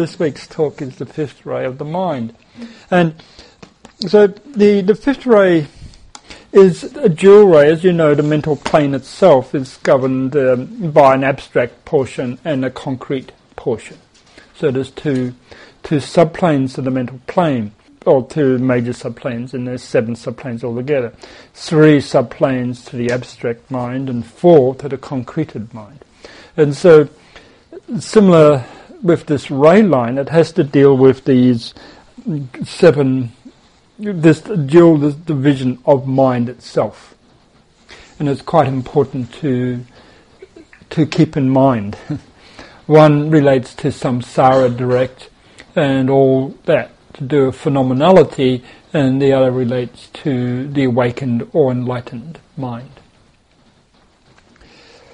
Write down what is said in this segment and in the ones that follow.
this week's talk is the fifth ray of the mind. And so the, the fifth ray is a dual ray. As you know, the mental plane itself is governed um, by an abstract portion and a concrete portion. So there's two, two subplanes to the mental plane, or two major subplanes, and there's seven subplanes altogether. Three subplanes to the abstract mind and four to the concreted mind. And so, similar with this ray line, it has to deal with these seven this dual this division of mind itself. And it's quite important to to keep in mind. One relates to samsara direct and all that to do with phenomenality, and the other relates to the awakened or enlightened mind.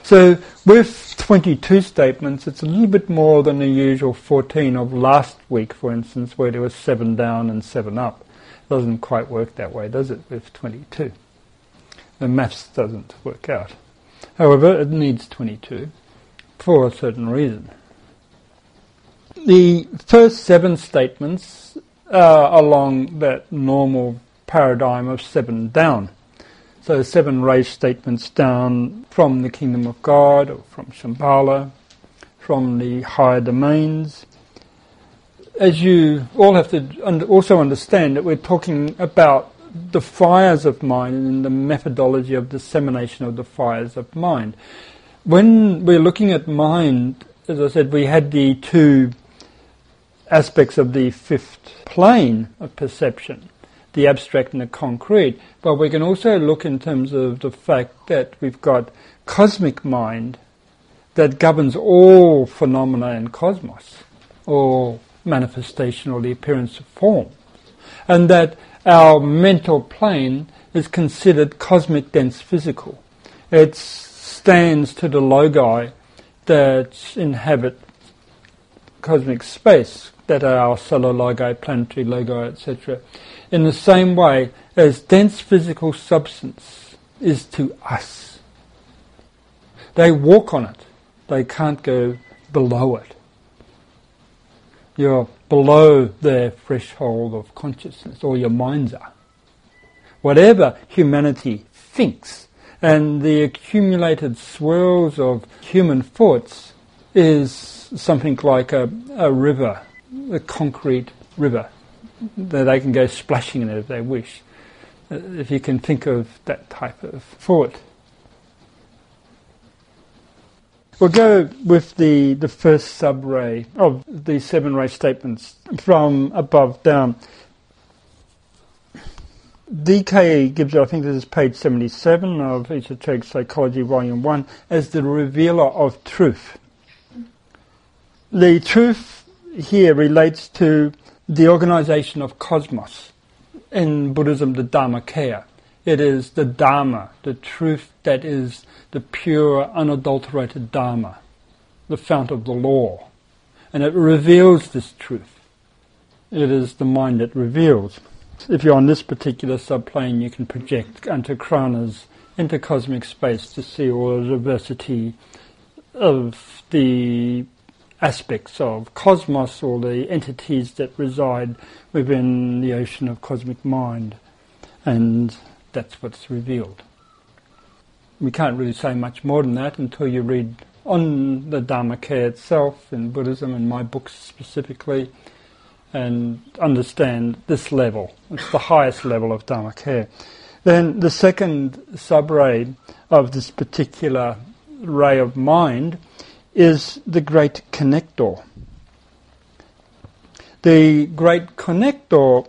So, with 22 statements, it's a little bit more than the usual 14 of last week, for instance, where there was 7 down and 7 up. It Doesn't quite work that way, does it, with 22? The maths doesn't work out. However, it needs 22 for a certain reason. The first seven statements are along that normal paradigm of seven down. So seven raised statements down from the kingdom of God, or from Shambhala, from the higher domains, as you all have to also understand that we're talking about the fires of mind and the methodology of dissemination of the fires of mind. When we're looking at mind, as I said, we had the two aspects of the fifth plane of perception, the abstract and the concrete, but we can also look in terms of the fact that we've got cosmic mind that governs all phenomena in cosmos, all manifestation or the appearance of form. And that our mental plane is considered cosmic dense physical. It stands to the logoi that inhabit cosmic space, that are our solar logoi, planetary logi, etc. In the same way as dense physical substance is to us. They walk on it. They can't go below it you're below their threshold of consciousness, or your minds are. Whatever humanity thinks, and the accumulated swirls of human thoughts is something like a, a river, a concrete river, that they can go splashing in it if they wish. Uh, if you can think of that type of thought. We'll go with the, the first sub-ray of the seven ray statements from above down. DK gives it, I think this is page 77 of Esoteric Psychology, Volume 1, as the revealer of truth. The truth here relates to the organization of cosmos. In Buddhism, the Dharmakaya. It is the Dharma, the truth that is the pure, unadulterated Dharma, the fount of the law. And it reveals this truth. It is the mind that reveals. If you're on this particular subplane, you can project antahkaranas into cosmic space to see all the diversity of the aspects of cosmos or the entities that reside within the ocean of cosmic mind. And that's what's revealed we can't really say much more than that until you read on the Dharmakaya itself in Buddhism and my books specifically and understand this level. It's the highest level of Dharmakaya. Then the second sub-ray of this particular ray of mind is the great connector. The great connector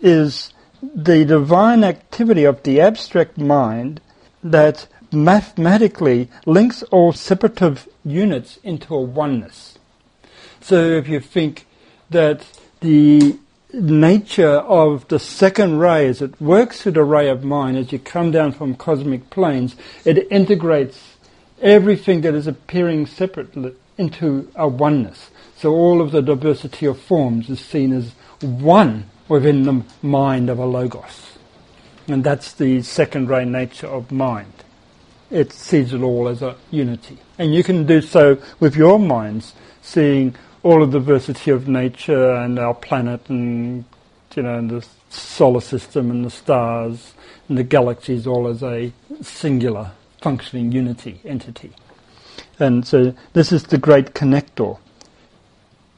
is the divine activity of the abstract mind that mathematically links all separative units into a oneness. So if you think that the nature of the second ray as it works through the ray of mind as you come down from cosmic planes, it integrates everything that is appearing separately into a oneness. So all of the diversity of forms is seen as one within the mind of a logos. And that's the second ray nature of mind. It sees it all as a unity. And you can do so with your minds, seeing all of the diversity of nature and our planet and you know and the solar system and the stars and the galaxies all as a singular functioning unity entity. And so this is the great connector.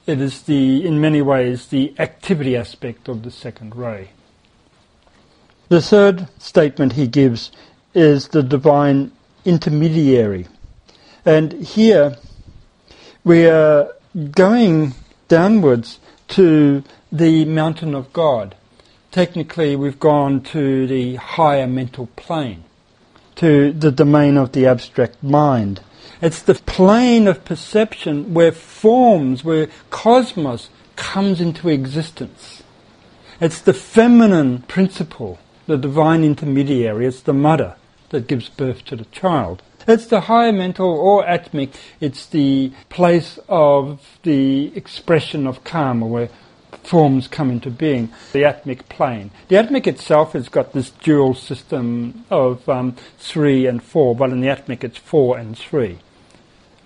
It is the, in many ways, the activity aspect of the second ray. The third statement he gives is the divine intermediary. And here we are going downwards to the mountain of God. Technically, we've gone to the higher mental plane, to the domain of the abstract mind. It's the plane of perception where forms, where cosmos comes into existence. It's the feminine principle, the divine intermediary. It's the mother that gives birth to the child. It's the higher mental or atmic. It's the place of the expression of karma where forms come into being, the atmic plane. The atmic itself has got this dual system of um, three and four, but in the atmic it's four and three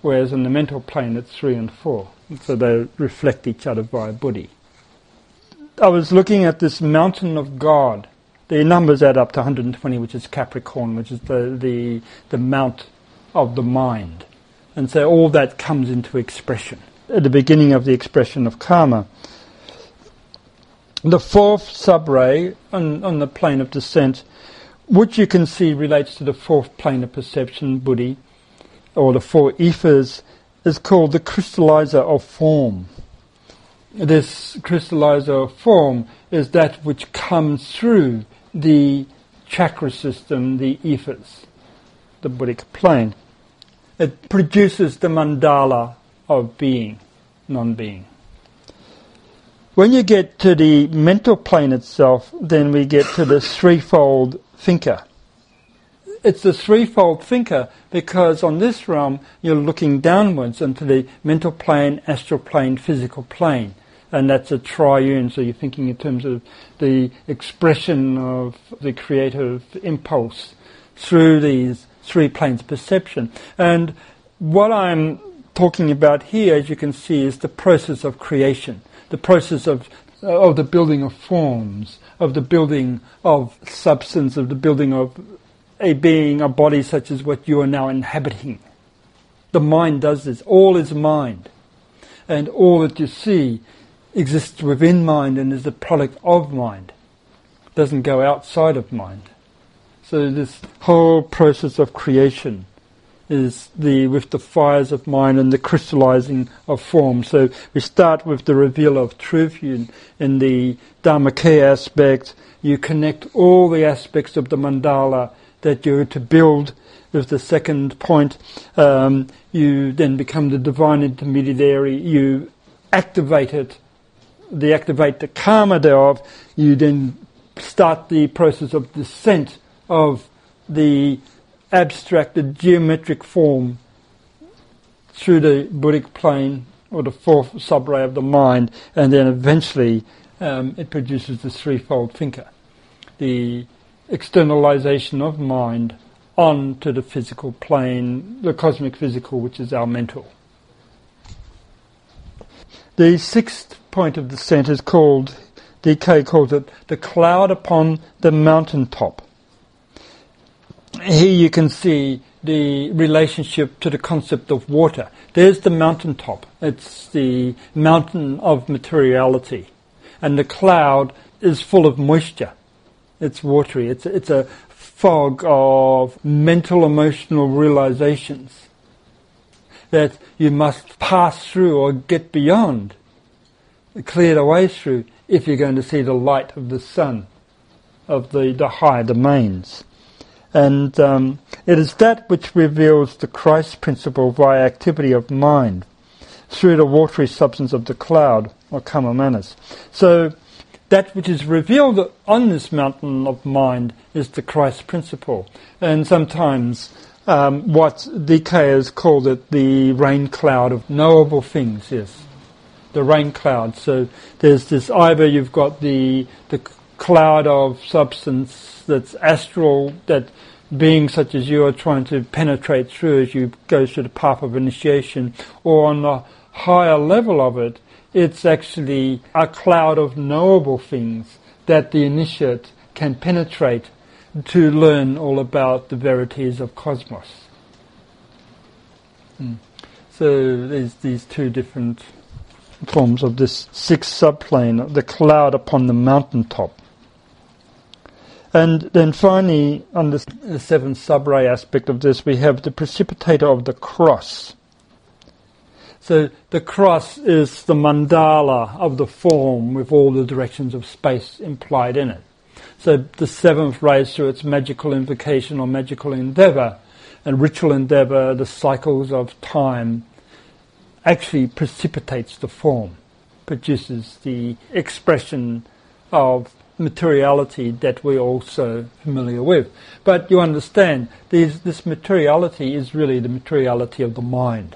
whereas in the mental plane it's three and four. So they reflect each other via buddhi. I was looking at this mountain of God. The numbers add up to 120, which is Capricorn, which is the, the, the mount of the mind. And so all that comes into expression at the beginning of the expression of karma. The fourth subray on, on the plane of descent, which you can see relates to the fourth plane of perception, buddhi, or the four ethers, is called the crystallizer of form. This crystallizer of form is that which comes through the chakra system, the ethers, the Buddhic plane. It produces the mandala of being, non being. When you get to the mental plane itself, then we get to the threefold thinker it's the threefold thinker because on this realm you're looking downwards into the mental plane, astral plane, physical plane. And that's a triune, so you're thinking in terms of the expression of the creative impulse through these three planes of perception. And what I'm talking about here, as you can see, is the process of creation, the process of, uh, of the building of forms, of the building of substance, of the building of a being, a body such as what you are now inhabiting. The mind does this. All is mind. And all that you see exists within mind and is the product of mind. It doesn't go outside of mind. So this whole process of creation is the with the fires of mind and the crystallizing of form. So we start with the reveal of truth in, in the Dharmakaya aspect. You connect all the aspects of the mandala that you're to build with the second point. Um, you then become the divine intermediary. You activate it, the activate the karma thereof. You then start the process of descent of the abstracted geometric form through the Buddhic plane or the fourth subray of the mind, and then eventually um, it produces the threefold thinker. The externalization of mind onto the physical plane, the cosmic physical, which is our mental. The sixth point of the descent is called, DK calls it, the cloud upon the mountain top. Here you can see the relationship to the concept of water. There's the mountain top. It's the mountain of materiality. And the cloud is full of moisture. It's watery. It's, it's a fog of mental, emotional realizations that you must pass through or get beyond, clear the way through, if you're going to see the light of the sun, of the, the higher domains. And um, it is that which reveals the Christ principle via activity of mind through the watery substance of the cloud, or kama manas. So that which is revealed on this mountain of mind is the Christ principle. And sometimes um, what DK called it the rain cloud of knowable things, yes. The rain cloud. So there's this either you've got the the cloud of substance that's astral that beings such as you are trying to penetrate through as you go through the path of initiation, or on the higher level of it, it's actually a cloud of knowable things that the initiate can penetrate to learn all about the verities of cosmos. Mm. So there's these two different forms of this sixth subplane, the cloud upon the mountain top. And then finally, on the seventh subray aspect of this, we have the precipitator of the cross. So the cross is the mandala of the form with all the directions of space implied in it. So the seventh rays through its magical invocation or magical endeavor and ritual endeavor, the cycles of time, actually precipitates the form, produces the expression of materiality that we're also familiar with. But you understand, this materiality is really the materiality of the mind.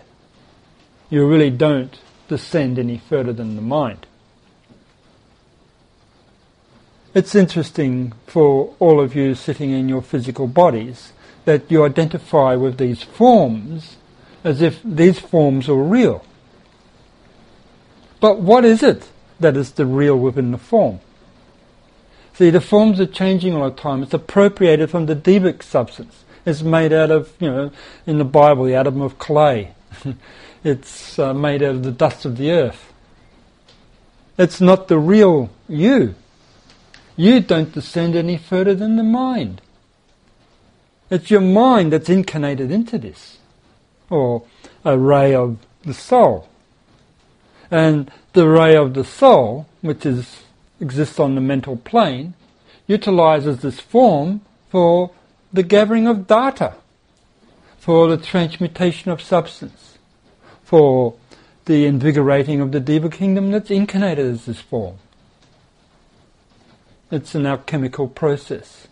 You really don't descend any further than the mind. It's interesting for all of you sitting in your physical bodies that you identify with these forms as if these forms are real. But what is it that is the real within the form? See, the forms are changing all the time. It's appropriated from the devic substance. It's made out of, you know, in the Bible, the atom of clay. it's uh, made out of the dust of the earth. It's not the real you. You don't descend any further than the mind. It's your mind that's incarnated into this, or a ray of the soul. And the ray of the soul, which is exists on the mental plane, utilizes this form for the gathering of data, for the transmutation of substance, for the invigorating of the Deva kingdom that's incarnated as this form. It's an alchemical process.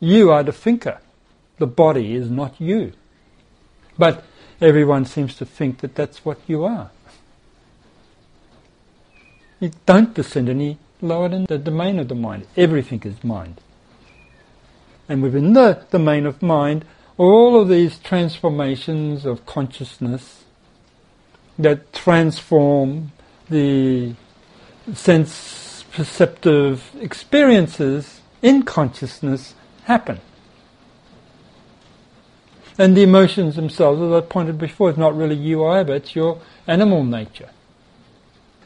You are the thinker. The body is not you. But everyone seems to think that that's what you are. You don't descend any lower than the domain of the mind. Everything is mind. And within the domain of mind, all of these transformations of consciousness that transform the sense perceptive experiences in consciousness happen. And the emotions themselves, as I pointed before, is not really you either, it's your animal nature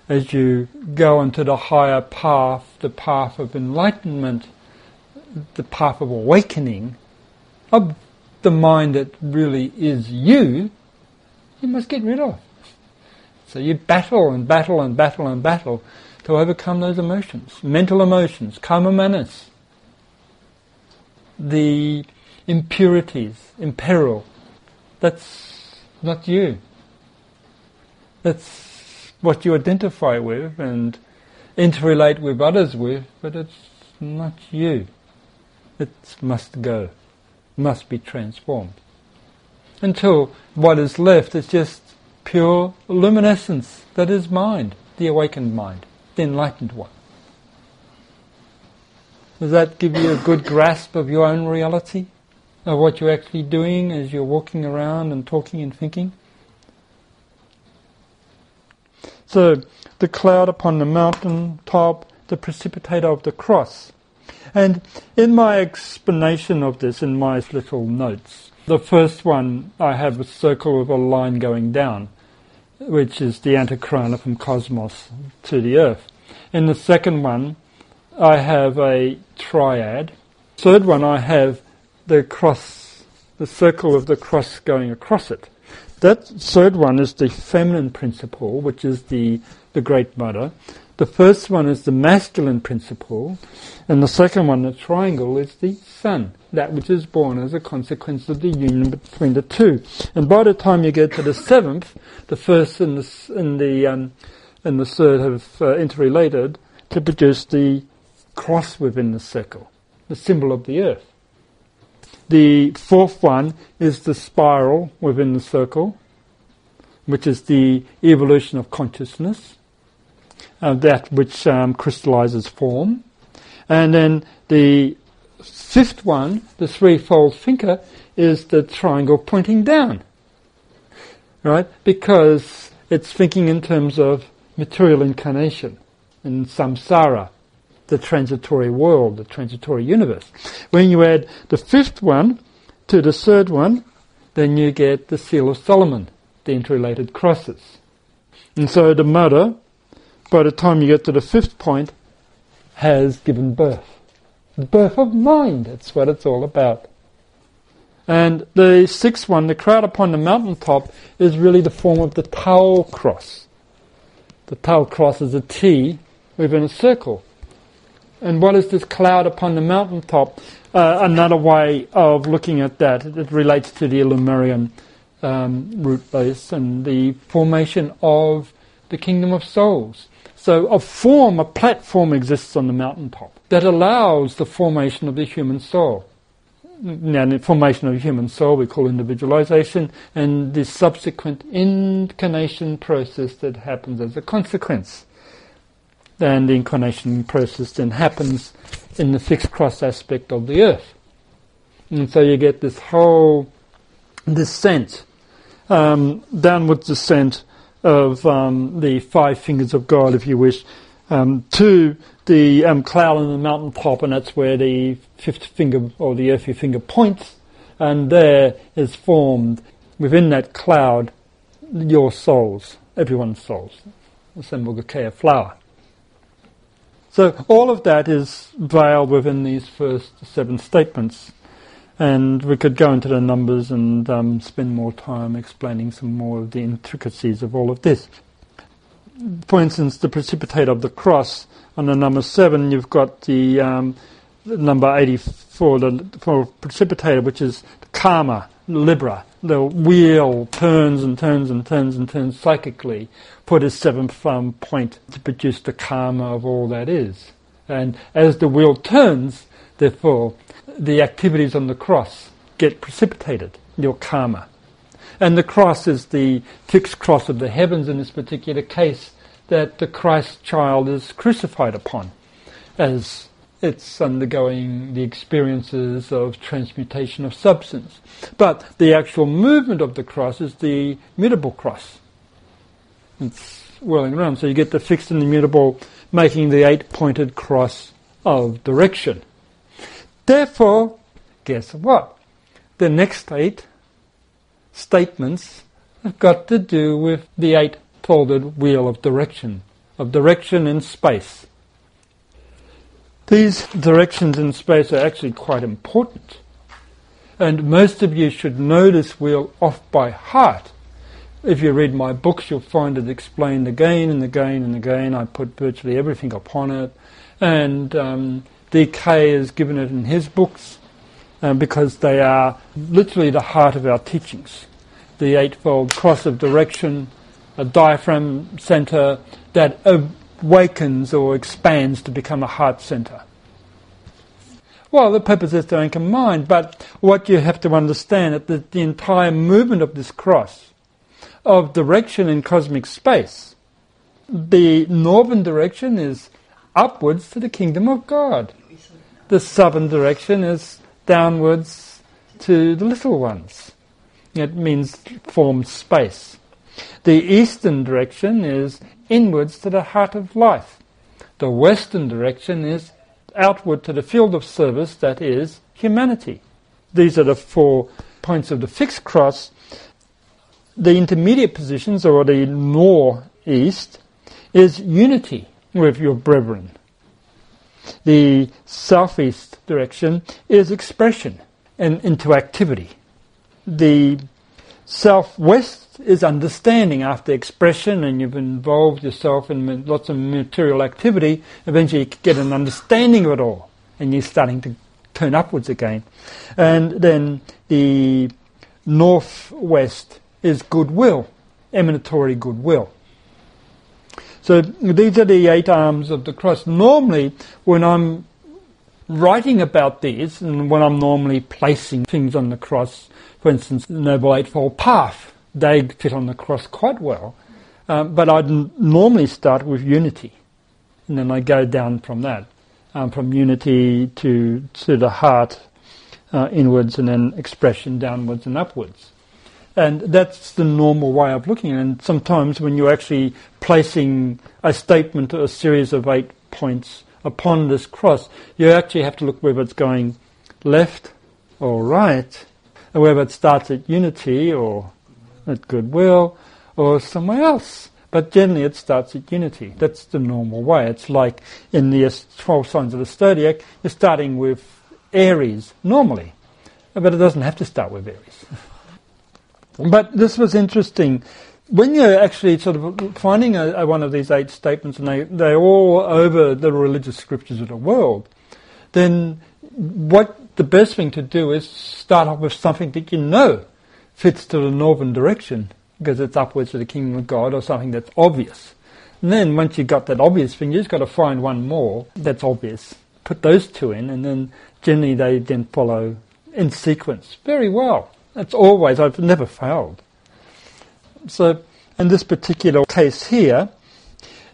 as you go into the higher path, the path of enlightenment, the path of awakening, of the mind that really is you, you must get rid of. So you battle and battle and battle and battle to overcome those emotions, mental emotions, kama manas, the impurities, imperil. That's not you. That's what you identify with and interrelate with others with, but it's not you. It must go, must be transformed. Until what is left is just pure luminescence that is mind, the awakened mind, the enlightened one. Does that give you a good grasp of your own reality? Of what you're actually doing as you're walking around and talking and thinking? So the cloud upon the mountain top, the precipitator of the cross. And in my explanation of this, in my little notes, the first one I have a circle with a line going down, which is the antahkarana from cosmos to the earth. In the second one, I have a triad. Third one, I have the cross, the circle of the cross going across it. That third one is the feminine principle, which is the, the Great Mother. The first one is the masculine principle, and the second one, the triangle, is the son, that which is born as a consequence of the union between the two. And by the time you get to the seventh, the first and the, and the, um, and the third have uh, interrelated to produce the cross within the circle, the symbol of the earth. The fourth one is the spiral within the circle, which is the evolution of consciousness, uh, that which um, crystallizes form. And then the fifth one, the threefold thinker, is the triangle pointing down. Right? Because it's thinking in terms of material incarnation and samsara, the transitory world, the transitory universe. When you add the fifth one to the third one, then you get the Seal of Solomon, the interrelated crosses. And so the mother, by the time you get to the fifth point, has given birth. The birth of mind, that's what it's all about. And the sixth one, the crowd upon the mountaintop, is really the form of the Tau cross. The Tau cross is a T within a circle. And what is this cloud upon the mountaintop? Uh, another way of looking at that, it relates to the Lemurian um, root base and the formation of the kingdom of souls. So a form, a platform exists on the mountaintop that allows the formation of the human soul. Now, the formation of the human soul we call individualization, and the subsequent incarnation process that happens as a consequence. Then the incarnation process then happens in the fixed cross aspect of the earth. And so you get this whole descent, um, downward descent of um, the five fingers of God, if you wish, um, to the um, cloud on the mountain top, and that's where the fifth finger or the earthy finger points, and there is formed within that cloud your souls, everyone's souls, the Sambhogakaya flower. So all of that is veiled within these first seven statements. And we could go into the numbers and um, spend more time explaining some more of the intricacies of all of this. For instance, the precipitate of the cross on the number seven, you've got the, um, number 84, the for precipitator, which is karma, libra. The wheel turns and turns and turns and turns psychically put this seventh um, point to produce the karma of all that is. And as the wheel turns, therefore, the activities on the cross get precipitated, your karma. And the cross is the fixed cross of the heavens in this particular case that the Christ child is crucified upon as it's undergoing the experiences of transmutation of substance. But the actual movement of the cross is the mutable cross. It's whirling around. So you get the fixed and the mutable making the eight pointed cross of direction. Therefore, guess what? The next eight statements have got to do with the eight folded wheel of direction, of direction in space. These directions in space are actually quite important. And most of you should know this wheel off by heart. If you read my books, you'll find it explained again and again and again. I put virtually everything upon it. And um, DK has given it in his books uh, because they are literally the heart of our teachings. The Eightfold Cross of Direction, a diaphragm center that awakens or expands to become a heart center. Well, the purpose is to anchor mind, but what you have to understand is that the entire movement of this cross, of direction in cosmic space, the northern direction is upwards to the kingdom of God. The southern direction is downwards to the little ones. It means formed space. The eastern direction is inwards to the heart of life. The western direction is outward to the field of service that is humanity. These are the four points of the fixed cross. The intermediate positions, or the north-east, is unity with your brethren. The southeast direction is expression and into activity. The southwest is understanding after expression and you've involved yourself in lots of material activity, eventually you get an understanding of it all and you're starting to turn upwards again. And then the northwest is goodwill, emanatory goodwill. So these are the eight arms of the cross. Normally, when I'm writing about these, and when I'm normally placing things on the cross, for instance, the Noble Eightfold Path, they fit on the cross quite well. Um, but I'd n- normally start with unity, and then I go down from that, um, from unity to to the heart, uh, inwards, and then expression downwards and upwards. And that's the normal way of looking. And sometimes when you're actually placing a statement, or a series of eight points upon this cross, you actually have to look whether it's going left or right, and whether it starts at unity or at goodwill or somewhere else. But generally it starts at unity. That's the normal way. It's like in the 12 signs of the zodiac, you're starting with Aries, normally. But it doesn't have to start with Aries. but this was interesting. When you're actually sort of finding a, a one of these eight statements, and they, they're all over the religious scriptures of the world, then what the best thing to do is start off with something that you know fits to the northern direction because it's upwards to the kingdom of God or something that's obvious. And then once you've got that obvious thing, you've just got to find one more that's obvious. Put those two in, and then generally they then follow in sequence very well. That's always, I've never failed. So in this particular case here,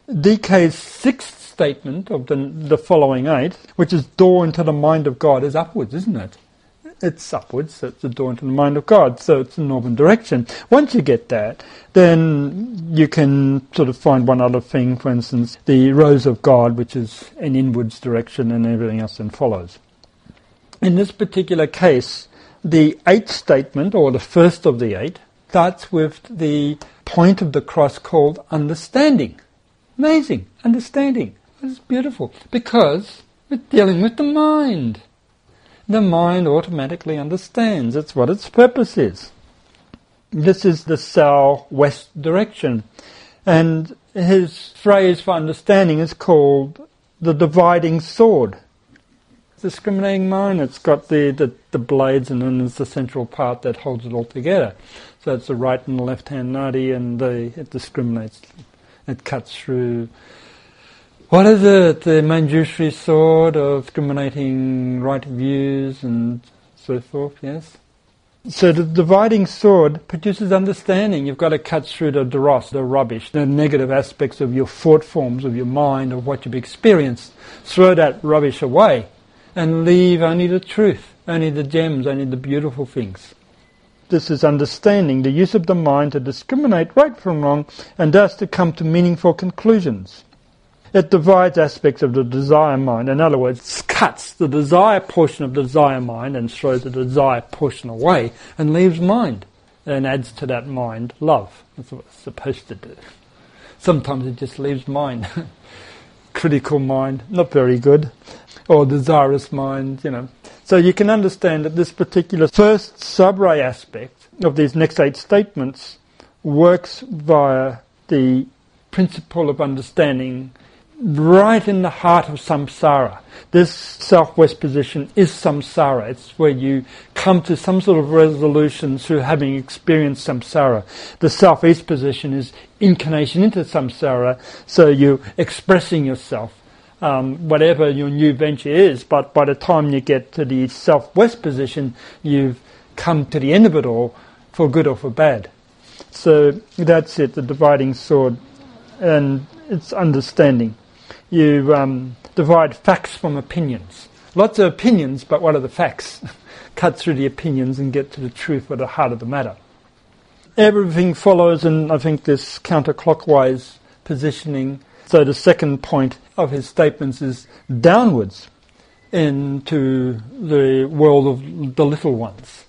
DK's sixth statement of the, the following eight, which is door into the mind of God, is upwards, isn't it? It's upwards, so it's the door into the mind of God, so it's the northern direction. Once you get that, then you can sort of find one other thing, for instance, the rose of God, which is an inwards direction, and everything else then follows. In this particular case, the eighth statement, or the first of the eight, starts with the point of the cross called understanding. Amazing, understanding. It's beautiful because we're dealing with the mind the mind automatically understands. It's what its purpose is. This is the south-west direction. And his phrase for understanding is called the dividing sword. Discriminating mind, it's got the, the, the blades and then there's the central part that holds it all together. So it's the right and the left hand nadi and the, it discriminates, it cuts through what is it? The Manjushri sword of discriminating right views and so forth, yes? So the dividing sword produces understanding. You've got to cut through the dross, the rubbish, the negative aspects of your thought forms, of your mind, of what you've experienced. Throw that rubbish away and leave only the truth, only the gems, only the beautiful things. This is understanding the use of the mind to discriminate right from wrong and thus to come to meaningful conclusions. It divides aspects of the desire mind. In other words, cuts the desire portion of the desire mind and throws the desire portion away and leaves mind and adds to that mind love. That's what it's supposed to do. Sometimes it just leaves mind. Critical mind, not very good. Or desirous mind, you know. So you can understand that this particular first subray aspect of these next eight statements works via the principle of understanding right in the heart of samsara. This southwest position is samsara. It's where you come to some sort of resolution through having experienced samsara. The southeast position is incarnation into samsara, so you're expressing yourself. Um, whatever your new venture is, but by the time you get to the southwest position, you've come to the end of it all, for good or for bad. So that's it, the dividing sword, and it's understanding you um, divide facts from opinions. Lots of opinions, but what are the facts? Cut through the opinions and get to the truth or the heart of the matter. Everything follows in, I think, this counterclockwise positioning. So the second point of his statements is downwards into the world of the little ones,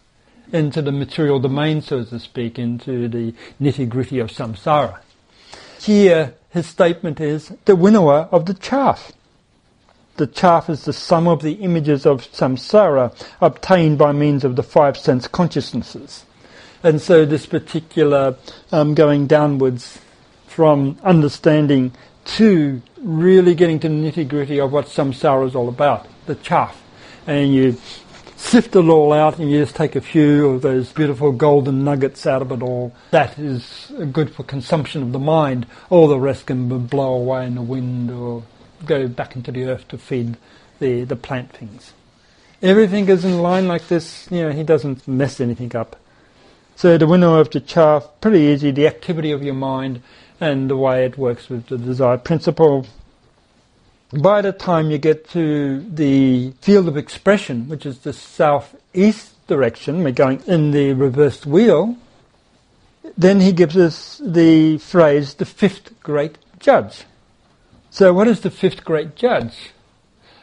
into the material domain, so to speak, into the nitty gritty of samsara. Here, his statement is the winnower of the chaff. The chaff is the sum of the images of samsara obtained by means of the five sense consciousnesses. And so this particular um, going downwards from understanding to really getting to the nitty gritty of what samsara is all about, the chaff. And you sift it all out and you just take a few of those beautiful golden nuggets out of it all. That is good for consumption of the mind. All the rest can blow away in the wind or go back into the earth to feed the, the plant things. Everything is in line like this, you know, he doesn't mess anything up. So the winnow of the chaff, pretty easy, the activity of your mind and the way it works with the desire principle by the time you get to the field of expression, which is the southeast direction, we're going in the reversed wheel, then he gives us the phrase, the fifth great judge. So what is the fifth great judge?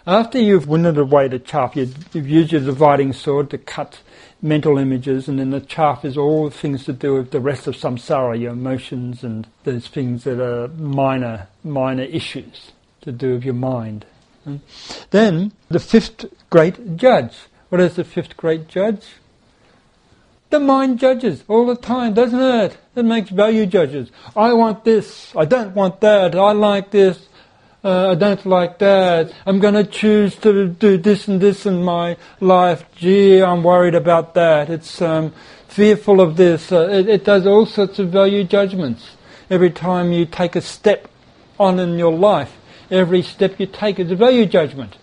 After you've winnowed away the chaff, you've used your dividing sword to cut mental images, and then the chaff is all the things to do with the rest of samsara, your emotions and those things that are minor, minor issues to do with your mind. Then the fifth great judge. What is the fifth great judge? The mind judges all the time, doesn't it? It makes value judges. I want this. I don't want that. I like this. Uh, I don't like that. I'm going to choose to do this and this in my life. Gee, I'm worried about that. It's um, fearful of this. Uh, it, it does all sorts of value judgments. Every time you take a step on in your life, every step you take is a value judgment.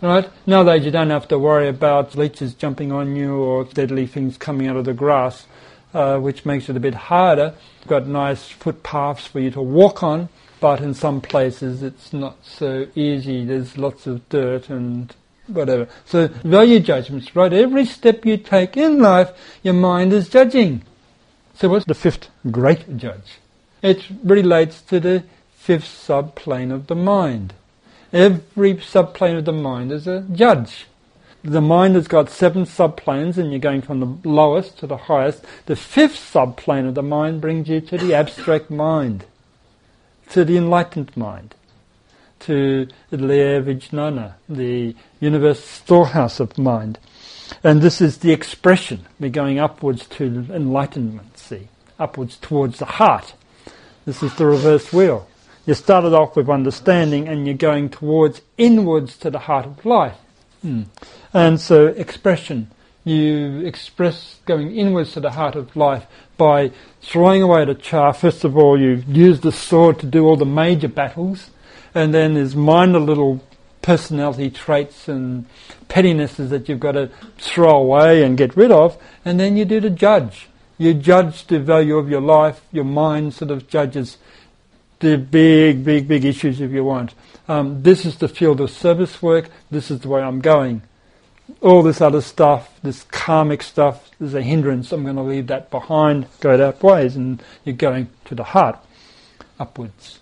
Right? Nowadays you don't have to worry about leeches jumping on you or deadly things coming out of the grass, uh, which makes it a bit harder. You've got nice footpaths for you to walk on, but in some places it's not so easy. There's lots of dirt and whatever. So value judgments, right? Every step you take in life, your mind is judging. So what's the fifth great judge? It relates to the fifth subplane of the mind. Every subplane of the mind is a judge. The mind has got seven subplanes, and you're going from the lowest to the highest. The fifth subplane of the mind brings you to the abstract mind, to the enlightened mind, to the Vijnana, the universe storehouse of mind. And this is the expression. We're going upwards to enlightenment, see, upwards towards the heart. This is the reverse wheel. You started off with understanding and you're going towards inwards to the heart of life. Mm. And so expression, you express going inwards to the heart of life by throwing away the chaff. First of all, you use the sword to do all the major battles, and then there's minor little personality traits and pettinesses that you've got to throw away and get rid of, and then you do the judge. You judge the value of your life, your mind sort of judges the big, big, big issues if you want. Um, this is the field of service work. This is the way I'm going. All this other stuff, this karmic stuff, is a hindrance. I'm going to leave that behind, go that ways, and you're going to the heart, upwards.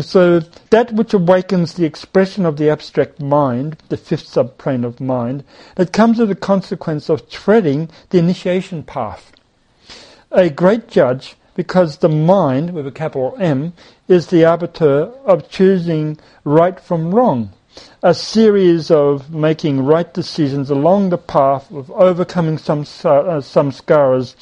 So that which awakens the expression of the abstract mind, the fifth subplane of mind, that comes as a consequence of treading the initiation path. A great judge because the mind, with a capital M, is the arbiter of choosing right from wrong. A series of making right decisions along the path of overcoming some uh, samskaras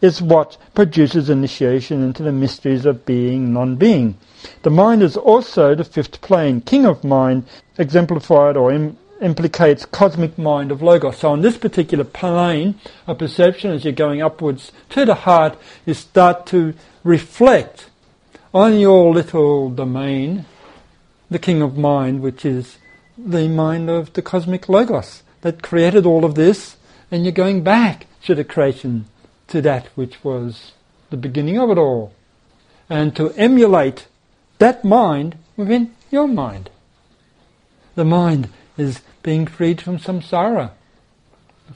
is what produces initiation into the mysteries of being, non-being. The mind is also the fifth plane, king of mind, exemplified or Im- implicates cosmic mind of Logos. So on this particular plane of perception, as you're going upwards to the heart, you start to reflect on your little domain, the king of mind, which is the mind of the cosmic Logos that created all of this, and you're going back to the creation, to that which was the beginning of it all, and to emulate that mind within your mind. The mind is being freed from samsara,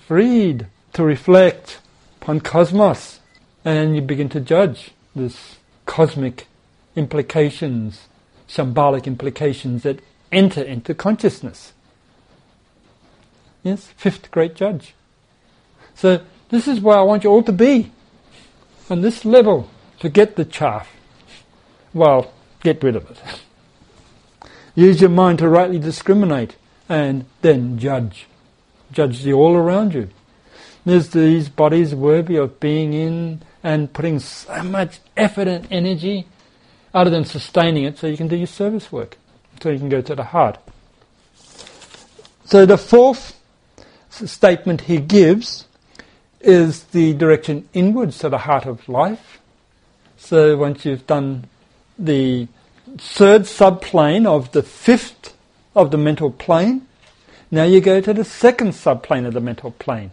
freed to reflect upon cosmos, and you begin to judge this cosmic implications, symbolic implications that enter into consciousness. Yes, fifth great judge. So this is where I want you all to be, on this level, to get the chaff. Well, get rid of it. Use your mind to rightly discriminate and then judge. Judge the all around you. There's these bodies worthy of being in and putting so much effort and energy other than sustaining it so you can do your service work, so you can go to the heart. So the fourth statement he gives is the direction inwards to the heart of life. So once you've done the third subplane of the fifth of the mental plane. Now you go to the second subplane of the mental plane.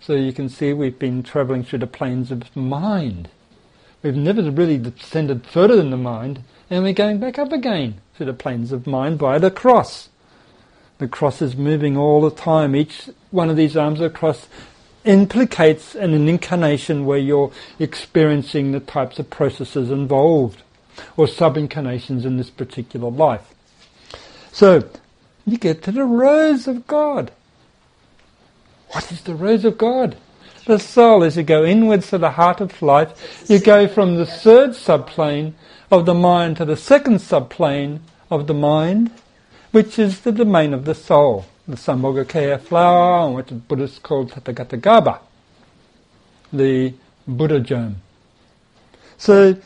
So you can see we've been traveling through the planes of mind. We've never really descended further than the mind, and we're going back up again to the planes of mind via the cross. The cross is moving all the time. Each one of these arms of the cross implicates an, an incarnation where you're experiencing the types of processes involved, or sub-incarnations in this particular life. So, you get to the rose of God. What is the rose of God? The soul, as you go inwards to the heart of life, you go from the third subplane of the mind to the second subplane of the mind, which is the domain of the soul, the Sambhogakaya flower, which the Buddhists call Tathagata the Buddha germ. So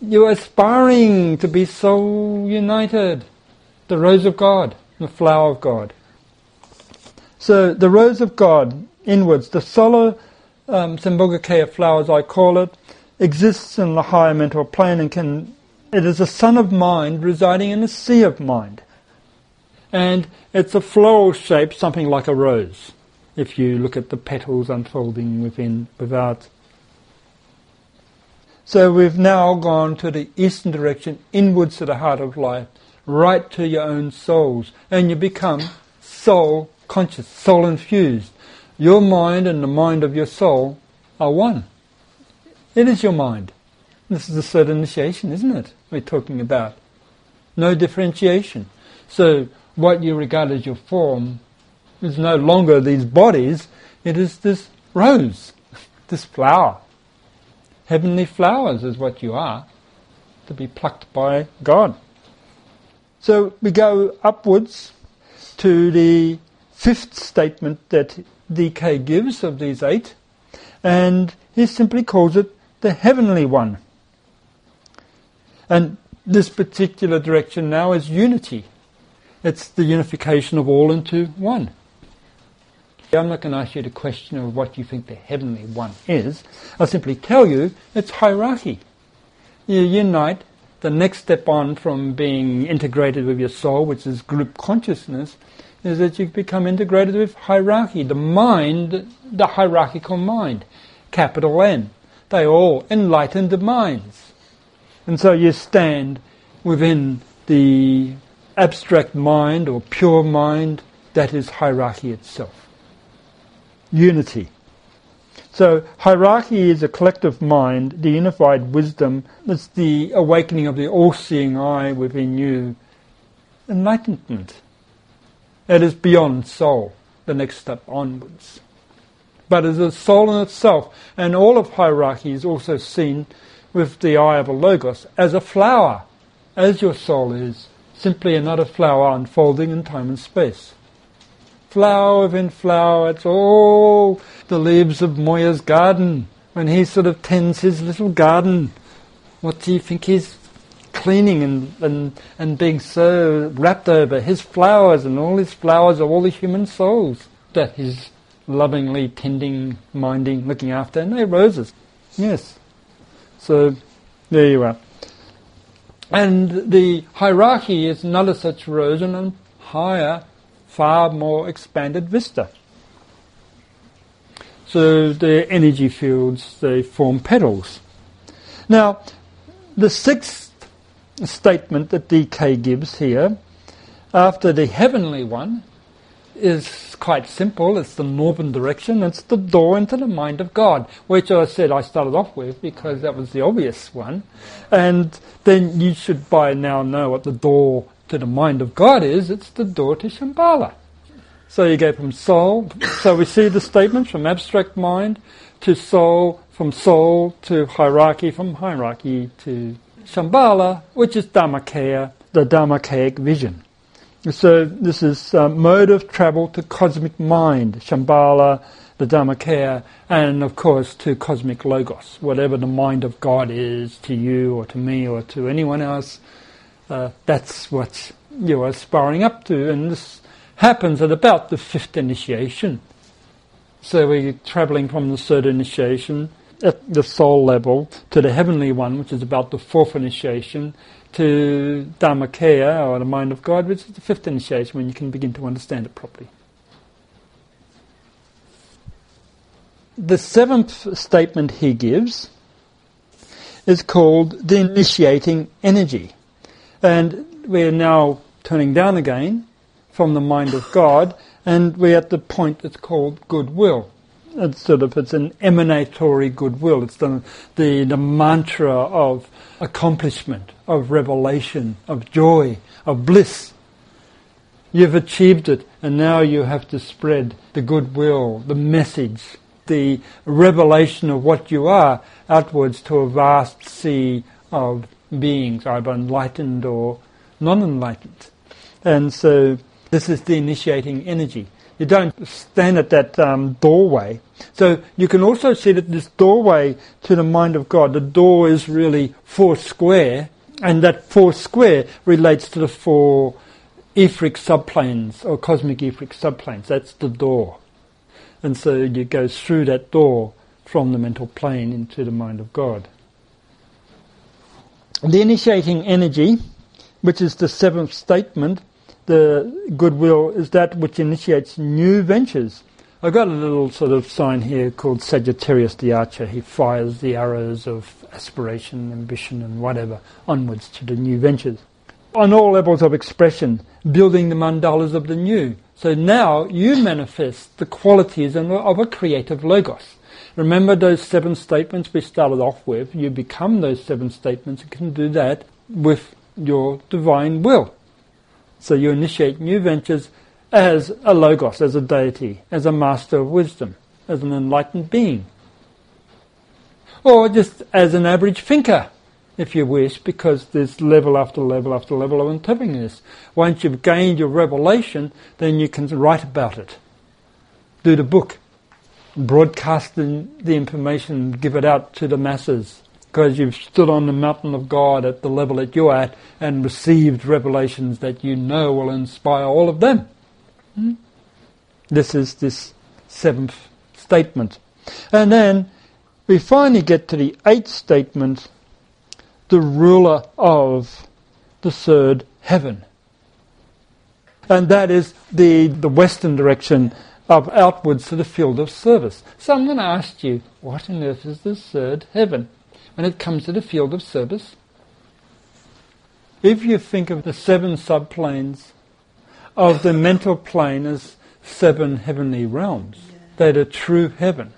you're aspiring to be so united, the rose of God, the flower of God. So the rose of God, inwards, the solo um, Sambhogakaya flower, as I call it, exists in the higher mental plane and can it is a sun of mind residing in a sea of mind. And it's a floral shape, something like a rose, if you look at the petals unfolding within, without. So we've now gone to the eastern direction, inwards to the heart of life, right to your own souls, and you become soul conscious, soul infused. Your mind and the mind of your soul are one. It is your mind. This is the third initiation, isn't it? We're talking about. No differentiation. So what you regard as your form is no longer these bodies, it is this rose, this flower. Heavenly flowers is what you are, to be plucked by God. So we go upwards to the fifth statement that DK gives of these eight, and he simply calls it the heavenly one. And this particular direction now is unity. It's the unification of all into one. I'm not going to ask you the question of what you think the heavenly one is. I'll simply tell you it's hierarchy. You unite. The next step on from being integrated with your soul, which is group consciousness, is that you become integrated with hierarchy, the mind, the hierarchical mind, capital N. They all enlightened minds. And so you stand within the abstract mind or pure mind that is hierarchy itself. Unity. So hierarchy is a collective mind, the unified wisdom, it's the awakening of the all-seeing eye within you. Enlightenment. It is beyond soul, the next step onwards. But as a soul in itself, and all of hierarchy is also seen with the eye of a logos as a flower, as your soul is, simply another flower unfolding in time and space. Flower within flower, it's all the leaves of Morya's garden. When he sort of tends his little garden, what do you think he's cleaning and, and, and being so wrapped over? His flowers and all his flowers are all the human souls that he's lovingly tending, minding, looking after, and they're roses. Yes. So there you are. And the hierarchy is another such rose and a higher, far more expanded vista. So the energy fields, they form petals. Now, the sixth statement that DK gives here, after the heavenly one, is quite simple. It's the northern direction. It's the door into the mind of God, which I said I started off with because that was the obvious one. And then you should by now know what the door to the mind of God is. It's the door to Shambhala. So you go from soul. So we see the statements from abstract mind to soul, from soul to hierarchy, from hierarchy to Shambhala, which is Dharmakaya, the Dharmakayic vision. So this is uh, mode of travel to cosmic mind, Shambhala, the Dharmakaya, and of course to cosmic logos, whatever the mind of God is to you or to me or to anyone else. Uh, that's what you're aspiring up to, and this happens at about the fifth initiation. So we're traveling from the third initiation at the soul level to the heavenly one, which is about the fourth initiation, to Dharmakaya, or the mind of God, which is the fifth initiation when you can begin to understand it properly. The seventh statement he gives is called the initiating energy. And we're now turning down again from the mind of God, and we're at the point that's called goodwill. It's sort of it's an emanatory goodwill. It's the, the the mantra of accomplishment, of revelation, of joy, of bliss. You've achieved it, and now you have to spread the goodwill, the message, the revelation of what you are outwards to a vast sea of beings, either enlightened or non enlightened. And so this is the initiating energy. You don't stand at that um, doorway. So you can also see that this doorway to the mind of God, the door is really four square, and that four square relates to the four etheric subplanes or cosmic etheric subplanes. That's the door. And so you go through that door from the mental plane into the mind of God. The initiating energy, which is the seventh statement, the goodwill, is that which initiates new ventures. I've got a little sort of sign here called Sagittarius the Archer. He fires the arrows of aspiration, ambition, and whatever onwards to the new ventures. On all levels of expression, building the mandalas of the new. So now you manifest the qualities of a creative logos. Remember those seven statements we started off with? You become those seven statements and can do that with your divine will. So you initiate new ventures as a logos, as a deity, as a master of wisdom, as an enlightened being. Or just as an average thinker if you wish, because there's level after level after level of interpreting this. Once you've gained your revelation, then you can write about it. Do the book. Broadcast the, the information, give it out to the masses. Because you've stood on the mountain of God at the level that you're at and received revelations that you know will inspire all of them. Hmm? This is this seventh statement. And then we finally get to the eighth statement the ruler of the third heaven. And that is the, the western direction of outwards to the field of service. So I'm going to ask you, what on earth is the third heaven when it comes to the field of service? If you think of the seven subplanes of the mental plane as seven heavenly realms, that are true heaven.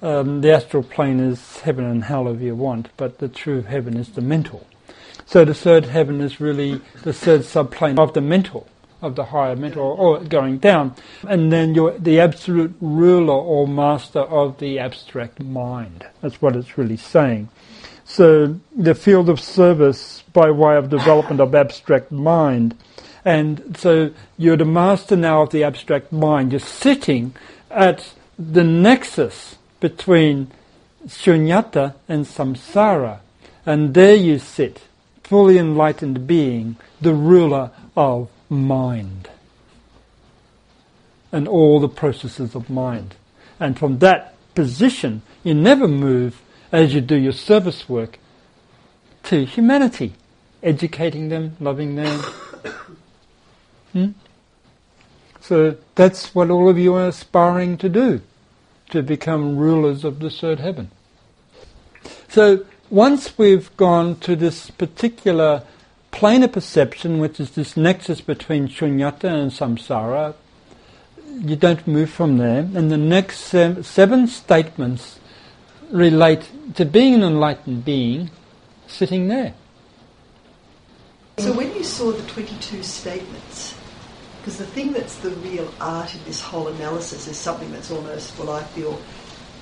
Um, the astral plane is heaven and hell if you want, but the true heaven is the mental. So the third heaven is really the third subplane of the mental, of the higher mental, or going down. And then you're the absolute ruler or master of the abstract mind. That's what it's really saying. So the field of service by way of development of abstract mind. And so you're the master now of the abstract mind. You're sitting at the nexus between shunyata and samsara. And there you sit, fully enlightened being, the ruler of mind. And all the processes of mind. And from that position, you never move as you do your service work to humanity, educating them, loving them. hmm? So that's what all of you are aspiring to do to become rulers of the third heaven. So once we've gone to this particular plane of perception, which is this nexus between shunyata and samsara, you don't move from there. And the next seven statements relate to being an enlightened being sitting there. So when you saw the 22 statements, because the thing that's the real art in this whole analysis is something that's almost, well, I feel,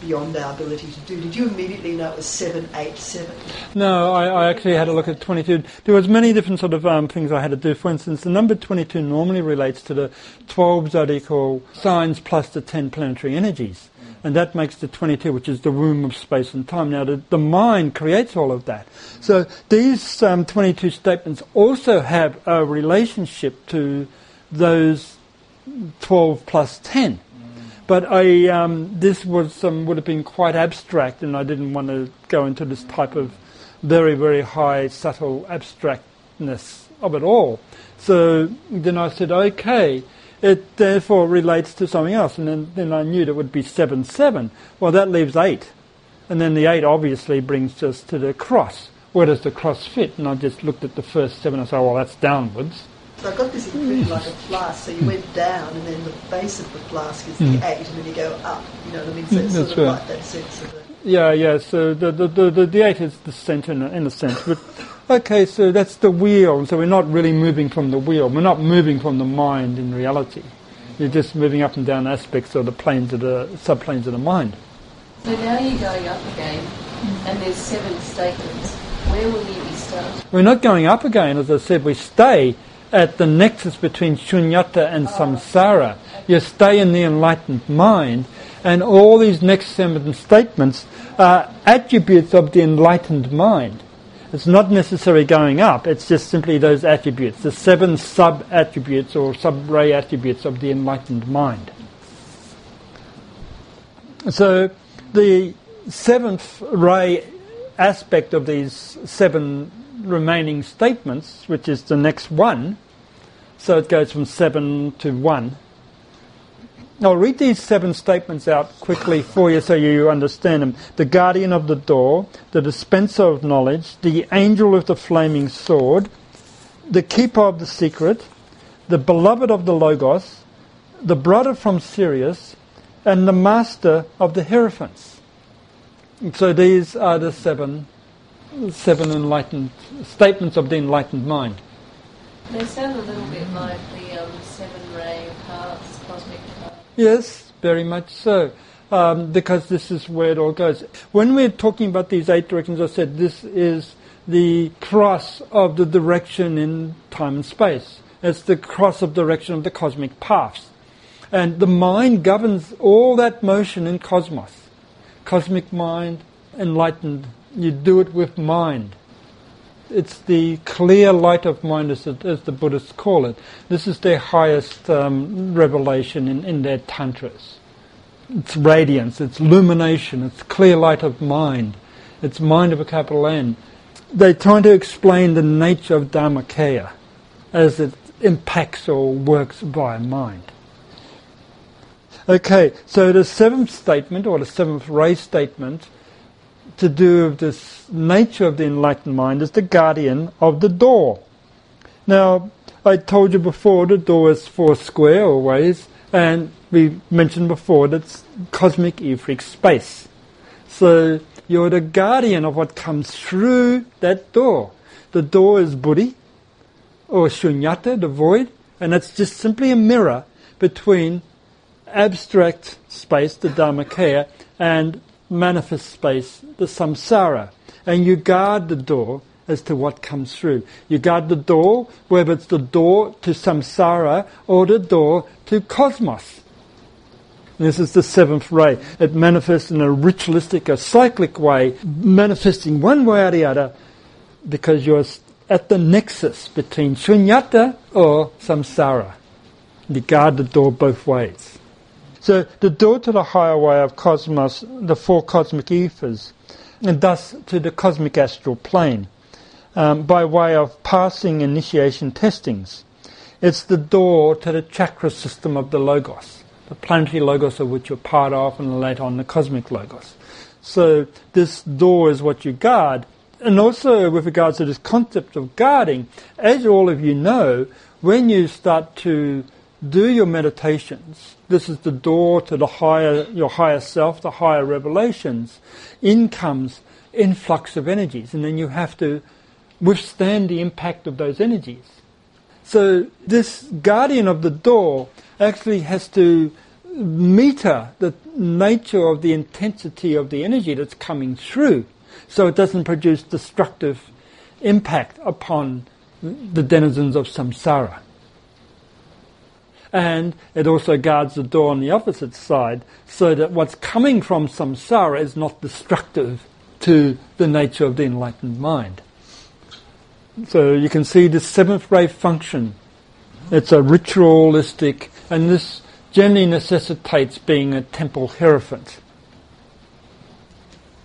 beyond our ability to do. Did you immediately know it was 787? No, I, I actually had a look at 22. There was many different sort of um, things I had to do. For instance, the number 22 normally relates to the 12 zodiacal signs plus the 10 planetary energies. And that makes the 22, which is the womb of space and time. Now, the, the mind creates all of that. So these um, 22 statements also have a relationship to those 12 plus 10. But I, um, this was would have been quite abstract, and I didn't want to go into this type of very, very high, subtle abstractness of it all. So then I said, okay, it therefore relates to something else, and then, then I knew that would be 7 7. Well, that leaves 8. And then the 8 obviously brings us to the cross. Where does the cross fit? And I just looked at the first 7 and said, well, that's downwards. So I got this impression like a flask. So you went down, and then the base of the flask is the Mm. eight, and then you go up. You know what I mean? So it's Mm, sort of right. like that sense of it. Yeah, yeah. So the the, the, the, the eight is the centre in a, in a sense, but okay. So that's the wheel. So we're not really moving from the wheel. We're not moving from the mind in reality. You're just moving up and down aspects of the planes of the subplanes of the mind. So now you're going up again, and there's seven statements. Where will you be starting? We're not going up again, as I said. We stay at the nexus between shunyata and samsara. You stay in the enlightened mind, and all these next seven statements are attributes of the enlightened mind. It's not necessarily going up, it's just simply those attributes, the seven sub attributes or sub ray attributes of the enlightened mind. So the seventh ray aspect of these seven remaining statements, which is the next one, so it goes from seven to one. I'll read these seven statements out quickly for you so you understand them. The guardian of the door, the dispenser of knowledge, the angel of the flaming sword, the keeper of the secret, the beloved of the Logos, the brother from Sirius, and the master of the Hierophants. So these are the seven, seven enlightened statements of the enlightened mind. They sound a little bit like the um, seven ray paths, cosmic paths. Yes, very much so. Um, because this is where it all goes. When we're talking about these eight directions, I said this is the cross of the direction in time and space. It's the cross of direction of the cosmic paths. And the mind governs all that motion in cosmos. Cosmic mind, enlightened. You do it with mind. It's the clear light of mind, as, it, as the Buddhists call it. This is their highest um, revelation in, in their tantras. It's radiance, it's illumination, it's clear light of mind. It's mind of a capital N. They're trying to explain the nature of Dharmakaya as it impacts or works via mind. Okay, so the seventh statement, or the seventh ray statement, to do with this nature of the enlightened mind is the guardian of the door. Now, I told you before the door is four square always, and we mentioned before that's cosmic etheric space. So you're the guardian of what comes through that door. The door is buddhi, or shunyata, the void, and it's just simply a mirror between abstract space, the Dharmakaya, and manifest space, the samsara. And you guard the door as to what comes through. You guard the door, whether it's the door to samsara or the door to cosmos. This is the seventh ray. It manifests in a ritualistic, a cyclic way, manifesting one way or the other, because you're at the nexus between shunyata or samsara. You guard the door both ways. So the door to the higher way of cosmos, the four cosmic ethers, and thus to the cosmic astral plane, um, by way of passing initiation testings. It's the door to the chakra system of the logos, the planetary logos of which you're part of, and later on the cosmic logos. So this door is what you guard. And also with regards to this concept of guarding, as all of you know, when you start to do your meditations, this is the door to the higher, your higher self, the higher revelations. In comes influx of energies, and then you have to withstand the impact of those energies. So this guardian of the door actually has to meter the nature of the intensity of the energy that's coming through, so it doesn't produce destructive impact upon the denizens of samsara and it also guards the door on the opposite side so that what's coming from samsara is not destructive to the nature of the enlightened mind. So you can see the seventh ray function. It's a ritualistic, and this generally necessitates being a temple hierophant.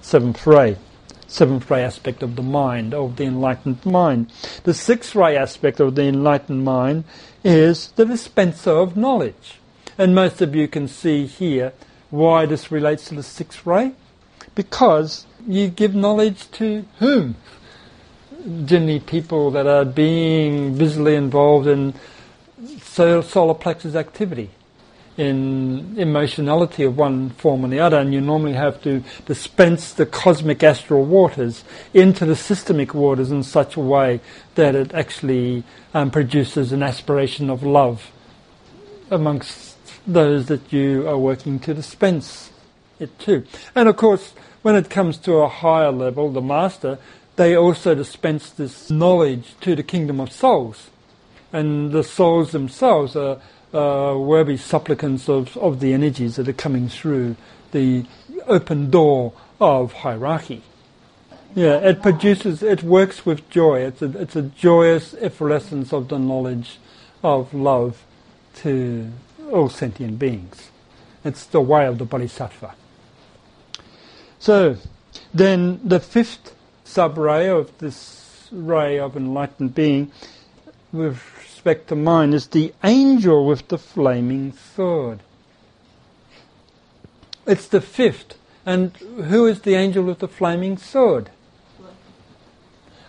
Seventh ray. Seventh ray aspect of the mind, of the enlightened mind. The sixth ray aspect of the enlightened mind is the dispenser of knowledge. And most of you can see here why this relates to the sixth ray. Because you give knowledge to whom? generally people that are being visually involved in solar plexus activity in emotionality of one form or the other, and you normally have to dispense the cosmic astral waters into the systemic waters in such a way that it actually um, produces an aspiration of love amongst those that you are working to dispense it to. And of course, when it comes to a higher level, the master, they also dispense this knowledge to the kingdom of souls. And the souls themselves are uh, worthy supplicants of, of the energies that are coming through the open door of hierarchy. Yeah, it produces, it works with joy. It's a, it's a joyous efflorescence of the knowledge of love to all sentient beings. It's the way of the Bodhisattva. So, then the fifth sub-ray of this ray of enlightened being, with respect to mind, is the angel with the flaming sword. It's the fifth. And who is the angel with the flaming sword?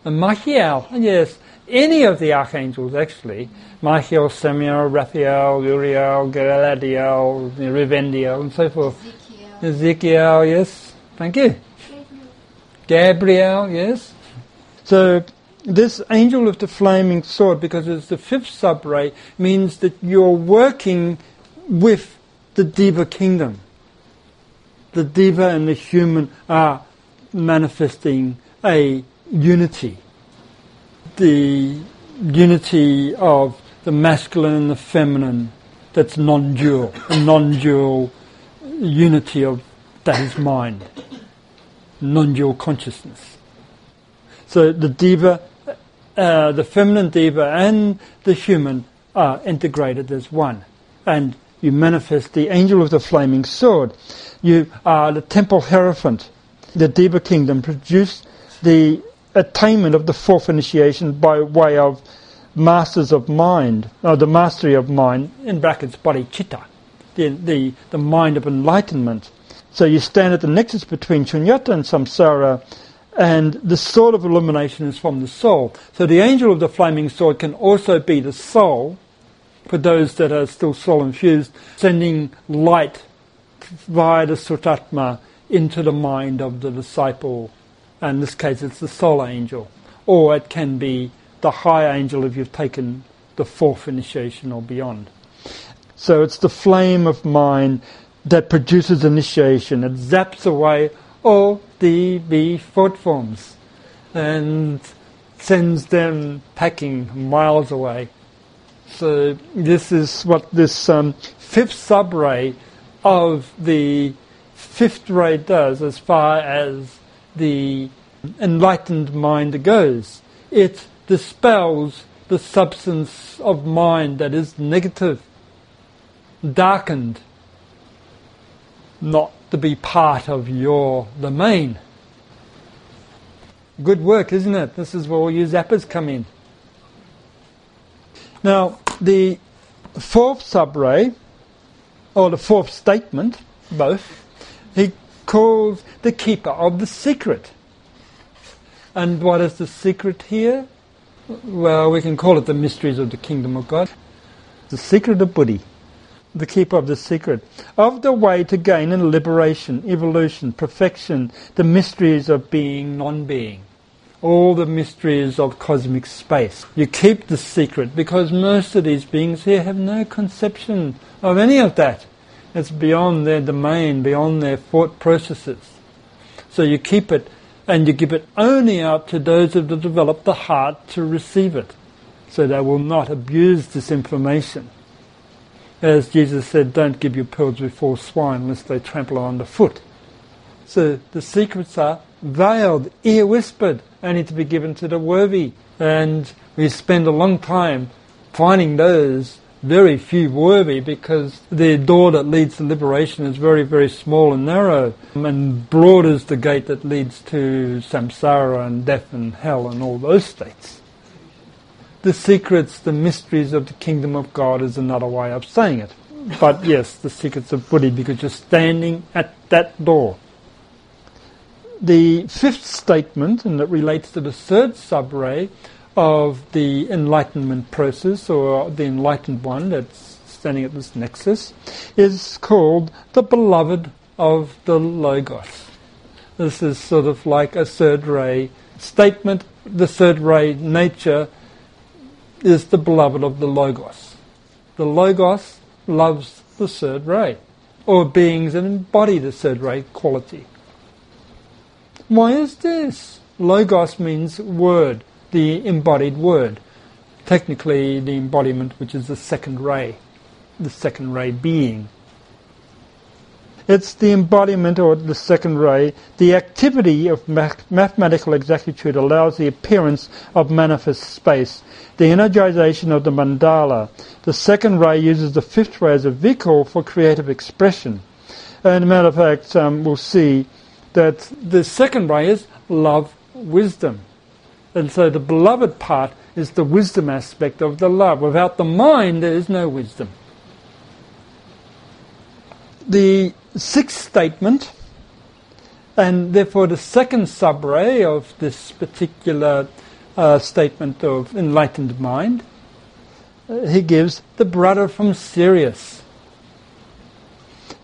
And Michael, yes, any of the archangels actually, Michael, Samuel, Raphael, Uriel, Galadiel, Revendiel, and so forth. Ezekiel. Ezekiel, yes, thank you. Gabriel, yes. So this angel of the flaming sword, because it's the fifth sub-ray, means that you're working with the Deva kingdom. The Deva and the human are manifesting a unity. The unity of the masculine and the feminine that's non-dual, a non-dual unity of that is mind, non-dual consciousness. So the Deva uh, the feminine deva and the human are integrated as one. And you manifest the angel of the flaming sword. You are the temple hierophant. The deva kingdom produced the attainment of the fourth initiation by way of masters of mind, or the mastery of mind, in brackets, bodhicitta, the, the, the mind of enlightenment. So you stand at the nexus between shunyata and samsara, and the sword of illumination is from the soul. So the angel of the flaming sword can also be the soul, for those that are still soul infused, sending light via the Sutratma into the mind of the disciple. And in this case, it's the soul angel. Or it can be the high angel if you've taken the fourth initiation or beyond. So it's the flame of mind that produces initiation. It zaps away all bee thought forms and sends them packing miles away. So this is what this um, fifth sub-ray of the fifth ray does as far as the enlightened mind goes. It dispels the substance of mind that is negative, darkened, not to be part of your domain. Good work, isn't it? This is where all you zappers come in. Now, the fourth sub-ray, or the fourth statement, both, he calls the keeper of the secret. And what is the secret here? Well, we can call it the mysteries of the kingdom of God. The secret of Buddhi the keeper of the secret, of the way to gain in liberation, evolution, perfection, the mysteries of being, non-being, all the mysteries of cosmic space. You keep the secret because most of these beings here have no conception of any of that. It's beyond their domain, beyond their thought processes. So you keep it and you give it only out to those who have developed the heart to receive it. So they will not abuse this information. As Jesus said, don't give your pearls before swine lest they trample on underfoot. So the secrets are veiled, ear whispered, only to be given to the worthy. And we spend a long time finding those very few worthy because the door that leads to liberation is very, very small and narrow. Um, and broad is the gate that leads to samsara and death and hell and all those states the secrets, the mysteries of the kingdom of God is another way of saying it. But yes, the secrets of Buddhi because you're standing at that door. the fifth statement, and it relates to the third subray of the enlightenment process, or the enlightened one that's standing at this nexus, is called the beloved of the Logos. This is sort of like a third ray statement. The third ray nature is the beloved of the Logos. The Logos loves the third ray, or beings that embody the third ray quality. Why is this? Logos means word, the embodied word. Technically, the embodiment, which is the second ray, the second ray being. It's the embodiment or the second ray. The activity of mathematical exactitude allows the appearance of manifest space, the energization of the mandala. The second ray uses the fifth ray as a vehicle for creative expression. And a matter of fact, um, we'll see that the second ray is love, wisdom. And so the beloved part is the wisdom aspect of the love. Without the mind, there is no wisdom. The sixth statement, and therefore the second subray of this particular uh, statement of enlightened mind, uh, he gives the brother from Sirius.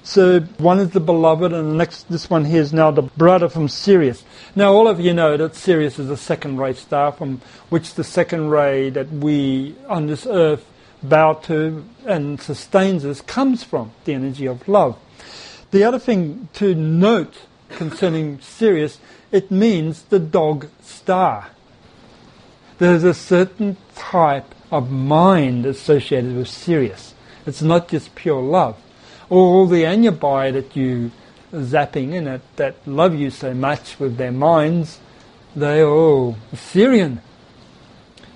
So one is the beloved, and the next, this one here is now the brother from Sirius. Now, all of you know that Sirius is a second ray star from which the second ray that we on this earth bow to and sustains us comes from the energy of love. The other thing to note concerning Sirius, it means the dog star. There's a certain type of mind associated with Sirius. It's not just pure love. All the Anyabai that you zapping in that, that love you so much with their minds, they are all Sirian.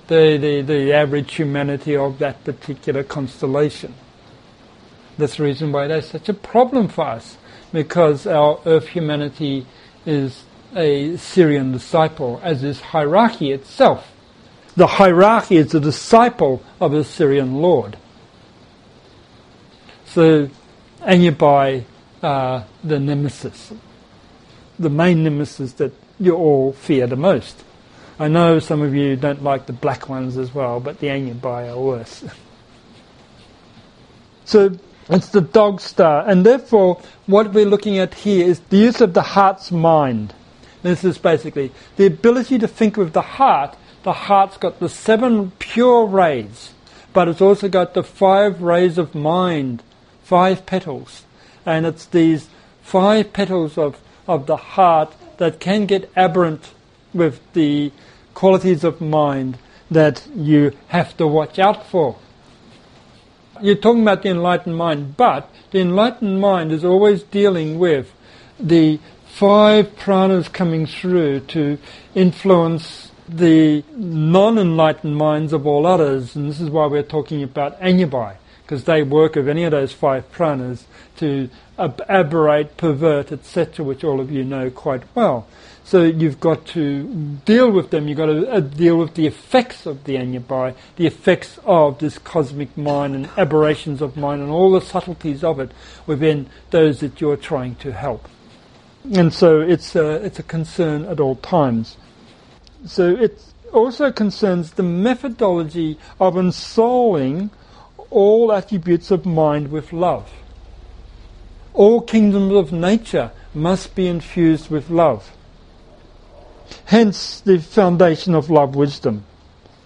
The, the, the average humanity of that particular constellation. That's the reason why that's such a problem for us, because our Earth humanity is a Sirian disciple, as is hierarchy itself. The hierarchy is a disciple of a Sirian Lord. So, Anyabai uh, the nemesis, the main nemesis that you all fear the most. I know some of you don't like the black ones as well, but the Anyabai are worse. so it's the dog star, and therefore, what we're looking at here is the use of the heart's mind. This is basically the ability to think with the heart. The heart's got the seven pure rays, but it's also got the five rays of mind, five petals. And it's these five petals of, of the heart that can get aberrant with the qualities of mind that you have to watch out for. You're talking about the enlightened mind, but the enlightened mind is always dealing with the five pranas coming through to influence the non-enlightened minds of all others, and this is why we're talking about Anyabai, because they work with any of those five pranas to aberrate, pervert, etc., which all of you know quite well. So you've got to deal with them. You've got to uh, deal with the effects of the Anyabai, the effects of this cosmic mind and aberrations of mind and all the subtleties of it within those that you're trying to help. And so it's a, it's a concern at all times. So it also concerns the methodology of ensouling all attributes of mind with love. All kingdoms of nature must be infused with love. Hence the foundation of love wisdom,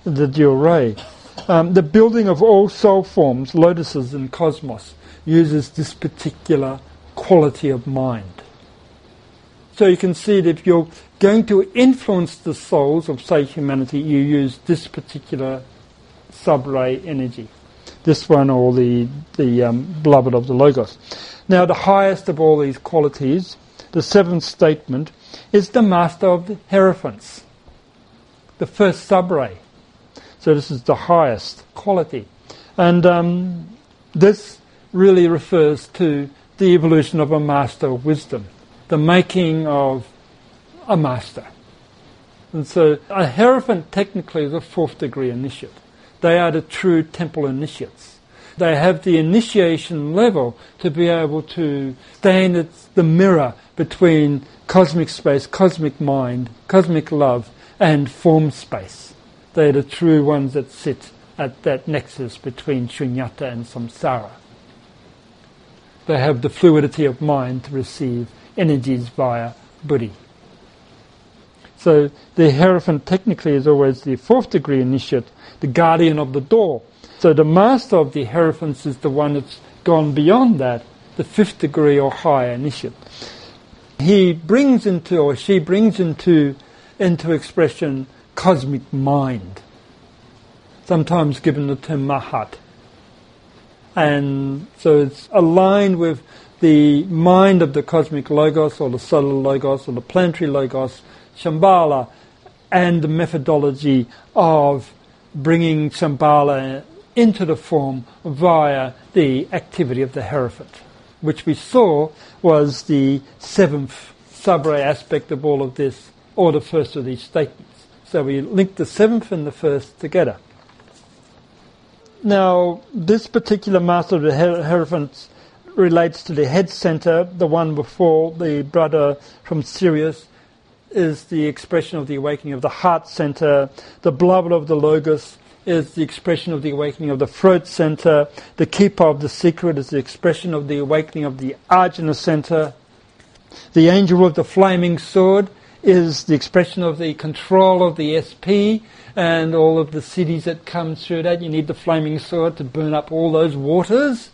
the Diurei. Um, the building of all soul forms, lotuses and cosmos, uses this particular quality of mind. So you can see that if you're going to influence the souls of, say, humanity, you use this particular sub-ray energy. This one or the, the um, beloved of the Logos. Now, the highest of all these qualities, the seventh statement, is the master of the Hierophants, the first subray. So this is the highest quality. And um, this really refers to the evolution of a master of wisdom, the making of a master. And so a Hierophant technically is a fourth degree initiate. They are the true temple initiates. they have the initiation level to be able to stand at the mirror between cosmic space, cosmic mind, cosmic love, and form space. They're the true ones that sit at that nexus between shunyata and samsara. They have the fluidity of mind to receive energies via buddhi. So the Hierophant technically is always the fourth degree initiate, the guardian of the door. So the master of the Hierophants is the one that's gone beyond that, the fifth degree or higher initiate. He brings into, or she brings into, into expression cosmic mind, sometimes given the term mahat. And so it's aligned with the mind of the cosmic logos or the solar logos or the planetary logos Shambhala and the methodology of bringing Shambhala into the form via the activity of the Hierophant, which we saw was the seventh sub-ray aspect of all of this, or the first of these statements. So we linked the seventh and the first together. Now, this particular master of the Hierophants relates to the head center, the one before the brother from Sirius, is the expression of the awakening of the heart center. The beloved of the Logos is the expression of the awakening of the throat center. The keeper of the secret is the expression of the awakening of the Ajna center. The angel of the flaming sword is the expression of the control of the SP and all of the cities that come through that. You need the flaming sword to burn up all those waters.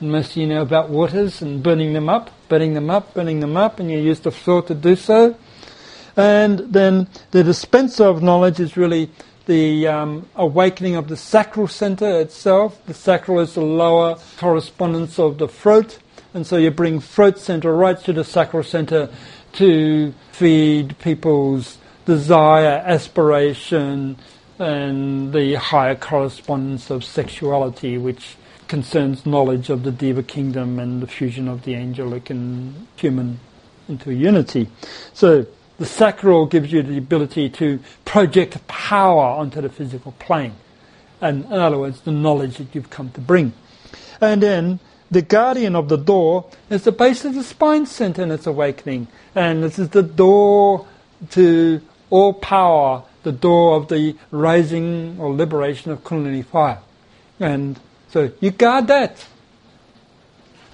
Most of you know about waters and burning them up, burning them up, burning them up, and you use the sword to do so. And then the dispenser of knowledge is really the um, awakening of the sacral center itself. The sacral is the lower correspondence of the throat, and so you bring throat center right to the sacral center to feed people's desire, aspiration, and the higher correspondence of sexuality, which concerns knowledge of the Deva kingdom and the fusion of the angelic and human into unity. So the sacral gives you the ability to project power onto the physical plane. And in other words, the knowledge that you've come to bring. And then the guardian of the door is the base of the spine center in its awakening. And this is the door to all power, the door of the rising or liberation of Kundalini fire. And so you guard that.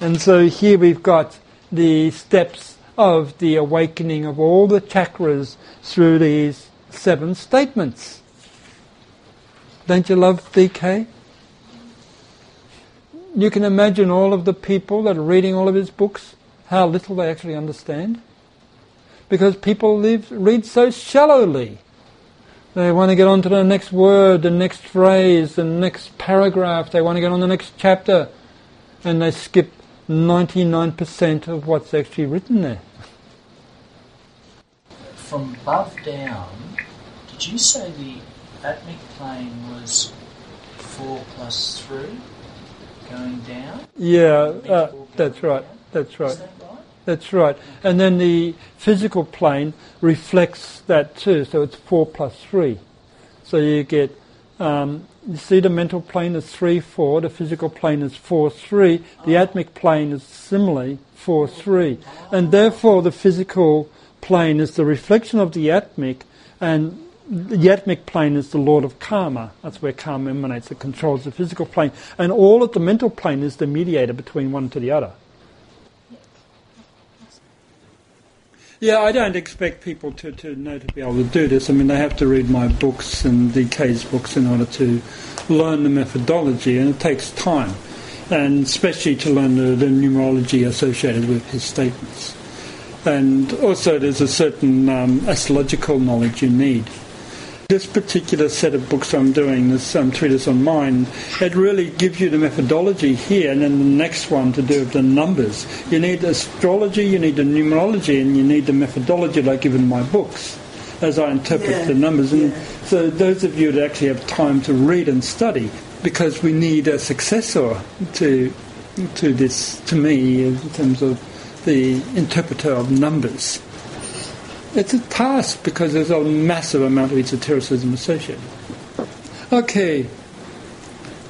And so here we've got the steps of the awakening of all the chakras through these seven statements. Don't you love DK? You can imagine all of the people that are reading all of his books, how little they actually understand. Because people live, read so shallowly. They want to get on to the next word, the next phrase, the next paragraph. They want to get on the next chapter. And they skip 99% of what's actually written there. From above down, did you say the atmic plane was 4 plus 3 going down? Yeah, uh, that's right. Down? That's right. That right. That's right. And then the physical plane reflects that too, so it's 4 plus 3. So you get um, you see the mental plane is 3, 4, the physical plane is 4, 3, the atmic plane is similarly 4, 3. And therefore the physical plane is the reflection of the atmic, and the atmic plane is the lord of karma. That's where karma emanates, it controls the physical plane. And all of the mental plane is the mediator between one to the other. Yeah, I don't expect people to, to know to be able to do this. I mean, they have to read my books and DK's books in order to learn the methodology, and it takes time, and especially to learn the, the numerology associated with his statements. And also, there's a certain um, astrological knowledge you need. This particular set of books I'm doing, this um, treatise on mind, it really gives you the methodology here, and then the next one to do with the numbers. You need astrology, you need the numerology, and you need the methodology like given in my books as I interpret yeah. the numbers. And yeah. so those of you that actually have time to read and study, because we need a successor to to this, to me, in terms of the interpreter of numbers. It's a task because there's a massive amount of esotericism associated. Okay,